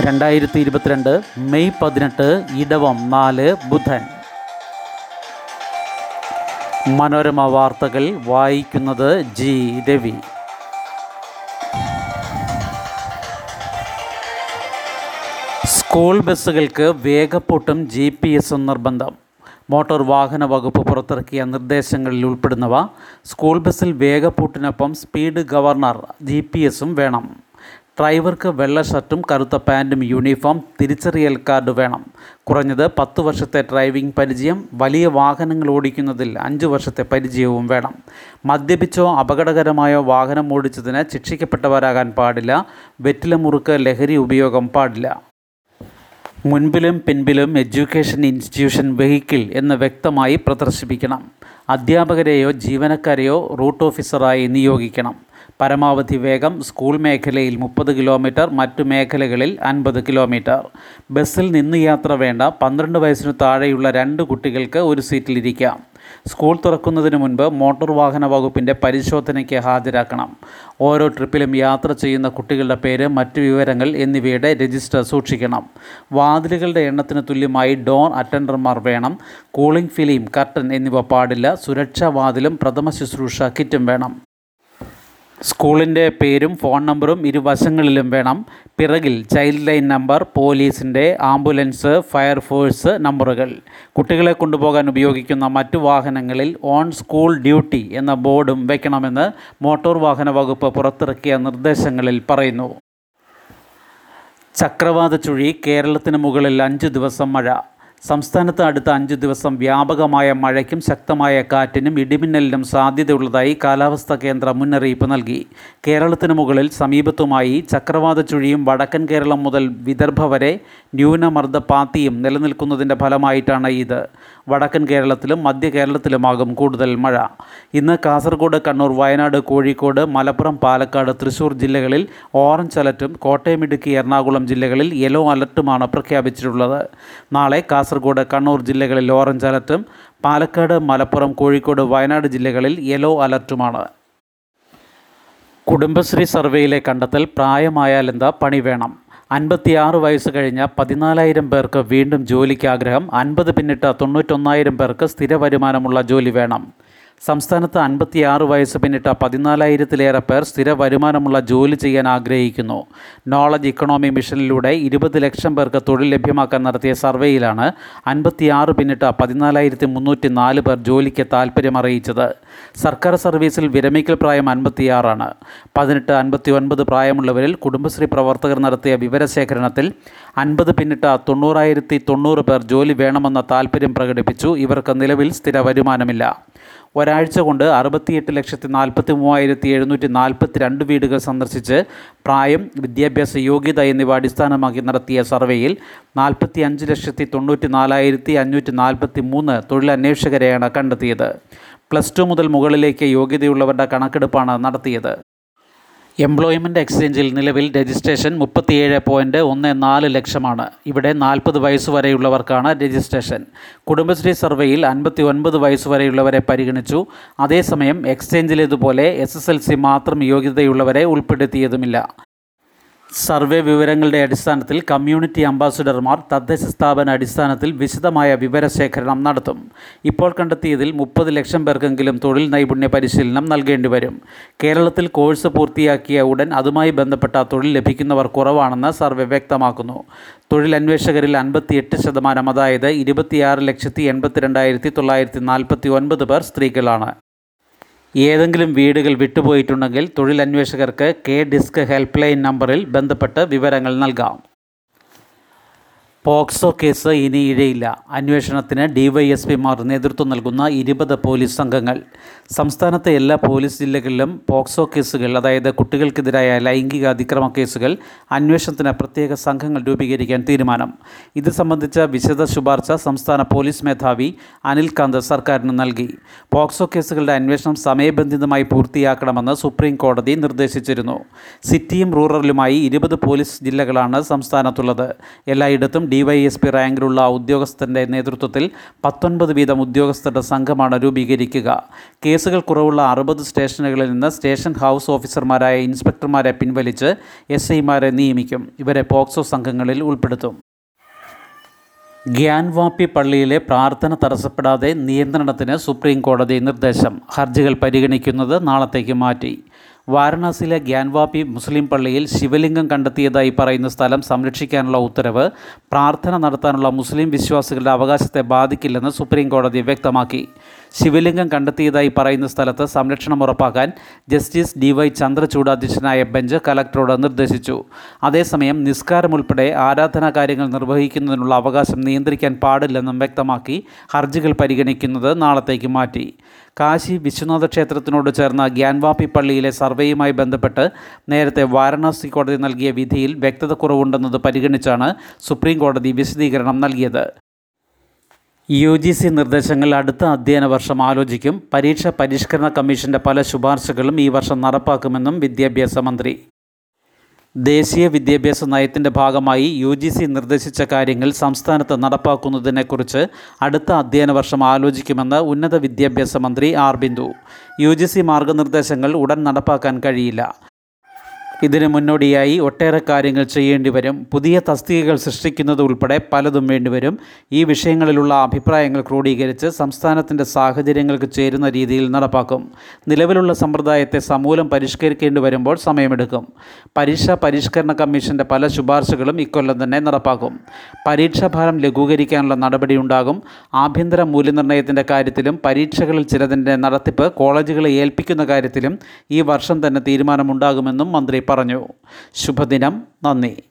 രണ്ടായിരത്തി ഇരുപത്തിരണ്ട് മെയ് പതിനെട്ട് ഇടവം നാല് ബുധൻ. മനോരമ വാർത്തകൾ വായിക്കുന്നത് ജി. രവി. സ്കൂൾ ബസ്സുകൾക്ക് വേഗപ്പൂട്ടും ജി പി എസും നിർബന്ധം. മോട്ടോർ വാഹന വകുപ്പ് പുറത്തിറക്കിയ നിർദ്ദേശങ്ങളിൽ ഉൾപ്പെടുന്നവ സ്കൂൾ ബസ്സിൽ വേഗപ്പൂട്ടിനൊപ്പം സ്പീഡ് ഗവർണർ ജി പി എസും വേണം. ഡ്രൈവർക്ക് വെള്ള ഷർട്ടും കറുത്ത പാന്റും യൂണിഫോം തിരിച്ചറിയൽ കാർഡ് വേണം. കുറഞ്ഞത് പത്ത് വർഷത്തെ ഡ്രൈവിംഗ് പരിചയം വലിയ വാഹനങ്ങൾ ഓടിക്കുന്നതിൽ അഞ്ച് വർഷത്തെ പരിചയവും വേണം. മദ്യപിച്ചോ അപകടകരമായോ വാഹനം ഓടിച്ചതിന് ശിക്ഷിക്കപ്പെട്ടവരാകാൻ പാടില്ല. വെറ്റില മുറുക്ക് ലഹരി ഉപയോഗം പാടില്ല. മുൻപിലും പിൻപിലും എഡ്യൂക്കേഷൻ ഇൻസ്റ്റിറ്റ്യൂഷൻ വെഹിക്കിൾ എന്ന് വ്യക്തമായി പ്രദർശിപ്പിക്കണം. അധ്യാപകരെയോ ജീവനക്കാരെയോ റൂട്ട് ഓഫീസറായി നിയോഗിക്കണം. പരമാവധി വേഗം സ്കൂൾ മേഖലയിൽ മുപ്പത് കിലോമീറ്റർ മറ്റു മേഖലകളിൽ അൻപത് കിലോമീറ്റർ. ബസ്സിൽ നിന്ന് യാത്ര വേണ്ട. പന്ത്രണ്ട് വയസ്സിനു താഴെയുള്ള രണ്ട് കുട്ടികൾക്ക് ഒരു സീറ്റിലിരിക്കാം. സ്കൂൾ തുറക്കുന്നതിന് മുൻപ് മോട്ടോർ വാഹന വകുപ്പിന്റെ പരിശോധനയ്ക്ക് ഹാജരാക്കണം. ഓരോ ട്രിപ്പിലും യാത്ര ചെയ്യുന്ന കുട്ടികളുടെ പേര് മറ്റു വിവരങ്ങൾ എന്നിവയുടെ രജിസ്റ്റർ സൂക്ഷിക്കണം. വാതിലുകളുടെ എണ്ണത്തിന് തുല്യമായി ഡോർ അറ്റൻഡർമാർ വേണം. കൂളിംഗ് ഫിലിം കർട്ടൻ എന്നിവ പാടില്ല. സുരക്ഷാ വാതിലും പ്രഥമ ശുശ്രൂഷ കിറ്റും വേണം. സ്കൂളിന്റെ പേരും ഫോൺ നമ്പറും ഇരുവശങ്ങളിലും വേണം. പിറകിൽ ചൈൽഡ് ലൈൻ നമ്പർ പോലീസിന്റെ ആംബുലൻസ് ഫയർഫോഴ്സ് നമ്പറുകൾ. കുട്ടികളെ കൊണ്ടുപോകാൻ ഉപയോഗിക്കുന്ന മറ്റു വാഹനങ്ങളിൽ ഓൺ സ്കൂൾ ഡ്യൂട്ടി എന്ന ബോർഡും വയ്ക്കണമെന്ന് മോട്ടോർ വാഹന വകുപ്പ് പുറത്തിറക്കിയ നിർദ്ദേശങ്ങളിൽ പറയുന്നു. ചക്രവാത ചുഴി കേരളത്തിന് മുകളിൽ അഞ്ച് ദിവസം മഴ. സംസ്ഥാനത്ത് അടുത്ത അഞ്ച് ദിവസം വ്യാപകമായ മഴയ്ക്കും ശക്തമായ കാറ്റിനും ഇടിമിന്നലിനും സാധ്യതയുള്ളതായി കാലാവസ്ഥാ കേന്ദ്രം മുന്നറിയിപ്പ് നൽകി. കേരളത്തിന് മുകളിൽ സമീപത്തുമായി ചക്രവാത ചുഴിയും വടക്കൻ കേരളം മുതൽ വിദർഭ വരെ ന്യൂനമർദ്ദ പാത്തിയും നിലനിൽക്കുന്നതിന്റെ ഫലമായിട്ടാണ് ഇത്. വടക്കൻ കേരളത്തിലും മധ്യ കേരളത്തിലുമാകും കൂടുതൽ മഴ. ഇന്ന് കാസർഗോഡ് കണ്ണൂർ വയനാട് കോഴിക്കോട് മലപ്പുറം പാലക്കാട് തൃശൂർ ജില്ലകളിൽ ഓറഞ്ച് അലർട്ടും കോട്ടയം ഇടുക്കി എറണാകുളം ജില്ലകളിൽ യെല്ലോ അലർട്ടുമാണ് പ്രഖ്യാപിച്ചിട്ടുള്ളത്. നാളെ കാസർഗോഡ് കണ്ണൂർ ജില്ലകളിൽ ഓറഞ്ച് അലർട്ടും പാലക്കാട് മലപ്പുറം കോഴിക്കോട് വയനാട് ജില്ലകളിൽ യെല്ലോ അലർട്ടുമാണ്. കുടുംബശ്രീ സർവേയിലെ കണ്ടെത്തൽ പ്രായമായാൽ എന്താ പണി വേണം? അൻപത്തിയാറ് വയസ്സ് കഴിഞ്ഞ പതിനാലായിരം പേർക്ക് വീണ്ടും ജോലിക്ക് ആഗ്രഹം അൻപത് പിന്നിട്ട തൊണ്ണൂറ്റൊന്നായിരം പേർക്ക് സ്ഥിര വരുമാനമുള്ള ജോലി വേണം. സംസ്ഥാനത്ത് അൻപത്തിയാറ് വയസ്സ് പിന്നിട്ട പതിനാലായിരത്തിലേറെ പേർ സ്ഥിര വരുമാനമുള്ള ജോലി ചെയ്യാൻ ആഗ്രഹിക്കുന്നു. നോളജ് ഇക്കണോമി മിഷനിലൂടെ ഇരുപത് ലക്ഷം പേർക്ക് തൊഴിൽ ലഭ്യമാക്കാൻ നടത്തിയ സർവേയിലാണ് അൻപത്തിയാറ് പിന്നിട്ട പതിനാലായിരത്തി മുന്നൂറ്റി നാല് പേർ ജോലിക്ക് താൽപ്പര്യം അറിയിച്ചത് സർക്കാർ സർവീസിൽ വിരമിക്കൽ പ്രായം അൻപത്തിയാറാണ്. പതിനെട്ട് അൻപത്തി ഒൻപത് പ്രായമുള്ളവരിൽ കുടുംബശ്രീ പ്രവർത്തകർ നടത്തിയ വിവരശേഖരണത്തിൽ അൻപത് പിന്നിട്ട തൊണ്ണൂറായിരത്തി തൊണ്ണൂറ് പേർ ജോലി വേണമെന്ന താൽപ്പര്യം പ്രകടിപ്പിച്ചു. ഇവർക്ക് നിലവിൽ സ്ഥിര വരുമാനമില്ല. ഒരാഴ്ച കൊണ്ട് അറുപത്തിയെട്ട് ലക്ഷത്തി നാൽപ്പത്തി മൂവായിരത്തി എഴുന്നൂറ്റി നാൽപ്പത്തി രണ്ട് വീടുകൾ സന്ദർശിച്ച് പ്രായം വിദ്യാഭ്യാസ യോഗ്യത എന്നിവ അടിസ്ഥാനമാക്കി നടത്തിയ സർവേയിൽ നാൽപ്പത്തി അഞ്ച് ലക്ഷത്തി തൊണ്ണൂറ്റി നാലായിരത്തി അഞ്ഞൂറ്റി നാൽപ്പത്തി മൂന്ന് തൊഴിലന്വേഷകരെയാണ് കണ്ടെത്തിയത്. പ്ലസ് ടു മുതൽ മുകളിലേക്ക് യോഗ്യതയുള്ളവരുടെ കണക്കെടുപ്പാണ് നടത്തിയത്. എംപ്ലോയ്മെന്റ് എക്സ്ചേഞ്ചിൽ നിലവിൽ രജിസ്ട്രേഷൻ മുപ്പത്തിയേഴ് പോയിന്റ് ഒന്ന് നാല് ലക്ഷമാണ്. ഇവിടെ നാൽപ്പത് വയസ്സ് വരെയുള്ളവർക്കാണ് രജിസ്ട്രേഷൻ. കുടുംബശ്രീ സർവേയിൽ അൻപത്തി ഒൻപത് വയസ്സ് വരെയുള്ളവരെ പരിഗണിച്ചു. അതേസമയം എക്സ്ചേഞ്ചിലേതുപോലെ എസ് എസ് എൽ സി മാത്രം യോഗ്യതയുള്ളവരെ ഉൾപ്പെടുത്തിയതുമില്ല. സർവേ വിവരങ്ങളുടെ അടിസ്ഥാനത്തിൽ കമ്മ്യൂണിറ്റി അംബാസിഡർമാർ തദ്ദേശ സ്ഥാപന അടിസ്ഥാനത്തിൽ വിശദമായ വിവരശേഖരണം നടത്തും. ഇപ്പോൾ കണ്ടെത്തിയതിൽ മുപ്പത് ലക്ഷം പേർക്കെങ്കിലും തൊഴിൽ നൈപുണ്യ പരിശീലനം നൽകേണ്ടി വരും. കേരളത്തിൽ കോഴ്സ് പൂർത്തിയാക്കിയ ഉടൻ അതുമായി ബന്ധപ്പെട്ട തൊഴിൽ ലഭിക്കുന്നവർ കുറവാണെന്ന് സർവേ വ്യക്തമാക്കുന്നു. തൊഴിലന്വേഷകരിൽ അൻപത്തിയെട്ട് ശതമാനം അതായത് ഇരുപത്തിയാറ് ലക്ഷത്തി എൺപത്തിരണ്ടായിരത്തി തൊള്ളായിരത്തി നാൽപ്പത്തി ഒൻപത് പേർ സ്ത്രീകളാണ്. ഏതെങ്കിലും വീടുകൾ വിട്ടുപോയിട്ടുണ്ടെങ്കിൽ തൊഴിലന്വേഷകർക്ക് കെ ഡിസ്ക് ഹെൽപ്പ് ലൈൻ നമ്പറിൽ ബന്ധപ്പെട്ട് വിവരങ്ങൾ നൽകാം. പോക്സോ കേസ് ഇനി ഇഴയില്ല. അന്വേഷണത്തിന് ഡിവൈഎസ്പിമാർ നേതൃത്വം നൽകുന്ന ഇരുപത് പോലീസ് സംഘങ്ങൾ. സംസ്ഥാനത്തെ എല്ലാ പോലീസ് ജില്ലകളിലും പോക്സോ കേസുകൾ അതായത് കുട്ടികൾക്കെതിരായ ലൈംഗിക അതിക്രമ കേസുകൾ അന്വേഷണത്തിന് പ്രത്യേക സംഘങ്ങൾ രൂപീകരിക്കാൻ തീരുമാനം. ഇത് സംബന്ധിച്ച വിശദ ശുപാർശ സംസ്ഥാന പോലീസ് മേധാവി അനിൽ കാന്ത് സർക്കാരിന് നൽകി. പോക്സോ കേസുകളുടെ അന്വേഷണം സമയബന്ധിതമായി പൂർത്തിയാക്കണമെന്ന് സുപ്രീം കോടതി നിർദ്ദേശിച്ചിരുന്നു. സിറ്റിയും റൂറലുമായി ഇരുപത് പോലീസ് ജില്ലകളാണ് സംസ്ഥാനത്തുള്ളത്. എല്ലായിടത്തും ഡിവൈഎസ്പി റാങ്കിലുള്ള ഉദ്യോഗസ്ഥന്റെ നേതൃത്വത്തിൽ പത്തൊൻപത് വീതം ഉദ്യോഗസ്ഥരുടെ സംഘമാണ് രൂപീകരിക്കുക. കേസ് കേസുകൾ കുറവുള്ള അറുപത് സ്റ്റേഷനുകളിൽ നിന്ന് സ്റ്റേഷൻ ഹൗസ് ഓഫീസർമാരായ ഇൻസ്പെക്ടർമാരെ പിൻവലിച്ച് എസ് ഐമാരെ നിയമിക്കും. ഇവരെ പോക്സോ സംഘങ്ങളിൽ ഉൾപ്പെടുത്തും. ഗ്യാൻവാപ്പി പള്ളിയിലെ പ്രാർത്ഥന തടസ്സപ്പെടാതെ നിയന്ത്രണത്തിന് സുപ്രീം കോടതി നിർദ്ദേശം. ഹർജികൾ പരിഗണിക്കുന്നത് നാളത്തേക്ക് മാറ്റി. വാരണാസിയിലെ ഗ്യാൻവാപി മുസ്ലിം പള്ളിയിൽ ശിവലിംഗം കണ്ടെത്തിയതായി പറയുന്ന സ്ഥലം സംരക്ഷിക്കാനുള്ള ഉത്തരവ് പ്രാർത്ഥന നടത്താനുള്ള മുസ്ലിം വിശ്വാസികളുടെ അവകാശത്തെ ബാധിക്കില്ലെന്ന് സുപ്രീം കോടതി വ്യക്തമാക്കി. ശിവലിംഗം കണ്ടെത്തിയതായി പറയുന്ന സ്ഥലത്ത് സംരക്ഷണം ഉറപ്പാക്കാൻ ജസ്റ്റിസ് ഡി വൈ ചന്ദ്രചൂഡ് അധ്യക്ഷനായ ബെഞ്ച് കലക്ടറോട് നിർദ്ദേശിച്ചു. അതേസമയം നിസ്കാരം ഉൾപ്പെടെ ആരാധനാ കാര്യങ്ങൾ നിർവഹിക്കുന്നതിനുള്ള അവകാശം നിയന്ത്രിക്കാൻ പാടില്ലെന്നും വ്യക്തമാക്കി ഹർജികൾ പരിഗണിക്കുന്നത് നാളത്തേക്ക് മാറ്റി. കാശി വിശ്വനാഥ ക്ഷേത്രത്തിനോട് ചേർന്ന ഗ്യാൻവാപ്പി പള്ളിയിലെ സർവേയുമായി ബന്ധപ്പെട്ട് നേരത്തെ വാരണാസി കോടതി നൽകിയ വിധിയിൽ വ്യക്തത കുറവുണ്ടെന്നത് പരിഗണിച്ചാണ് സുപ്രീം കോടതി വിശദീകരണം നൽകിയത്. യു ജി സി നിർദ്ദേശങ്ങൾ അടുത്ത അധ്യയന വർഷം ആലോചിക്കും. പരീക്ഷ പരിഷ്കരണ കമ്മീഷന്റെ പല ശുപാർശകളും ഈ വർഷം നടപ്പാക്കുമെന്നും വിദ്യാഭ്യാസ മന്ത്രി. ദേശീയ വിദ്യാഭ്യാസ നയത്തിന്റെ ഭാഗമായി യു ജി സി നിർദ്ദേശിച്ച കാര്യങ്ങൾ സംസ്ഥാനത്ത് നടപ്പാക്കുന്നതിനെക്കുറിച്ച് അടുത്ത അധ്യയന വർഷം ആലോചിക്കുമെന്ന് ഉന്നത വിദ്യാഭ്യാസ മന്ത്രി R Bindu. U G C മാർഗനിർദ്ദേശങ്ങൾ ഉടൻ നടപ്പാക്കാൻ കഴിയില്ല. ഇതിന് മുന്നോടിയായി ഒട്ടേറെ കാര്യങ്ങൾ ചെയ്യേണ്ടി വരും. പുതിയ തസ്തികകൾ സൃഷ്ടിക്കുന്നത് ഉൾപ്പെടെ പലതും വേണ്ടിവരും ഈ വിഷയങ്ങളിലുള്ള അഭിപ്രായങ്ങൾ ക്രോഡീകരിച്ച് സംസ്ഥാനത്തിന്റെ സാഹചര്യങ്ങൾക്ക് ചേരുന്ന രീതിയിൽ നടപ്പാക്കും. നിലവിലുള്ള സമ്പ്രദായത്തെ സമൂലം പരിഷ്കരിക്കേണ്ടി വരുമ്പോൾ സമയമെടുക്കും. പരീക്ഷാ പരിഷ്കരണ കമ്മീഷന്റെ പല ശുപാർശകളും ഇക്കൊല്ലം തന്നെ നടപ്പാക്കും. പരീക്ഷാഭാരം ലഘൂകരിക്കാനുള്ള നടപടിയുണ്ടാകും ആഭ്യന്തര മൂല്യനിർണയത്തിന്റെ കാര്യത്തിലും പരീക്ഷകളിൽ ചിലതിന്റെ നടത്തിപ്പ് കോളേജുകളെ ഏൽപ്പിക്കുന്ന കാര്യത്തിലും ഈ വർഷം തന്നെ തീരുമാനമുണ്ടാകുമെന്നും മന്ത്രി പറഞ്ഞു. ശുഭദിനം. നന്ദി.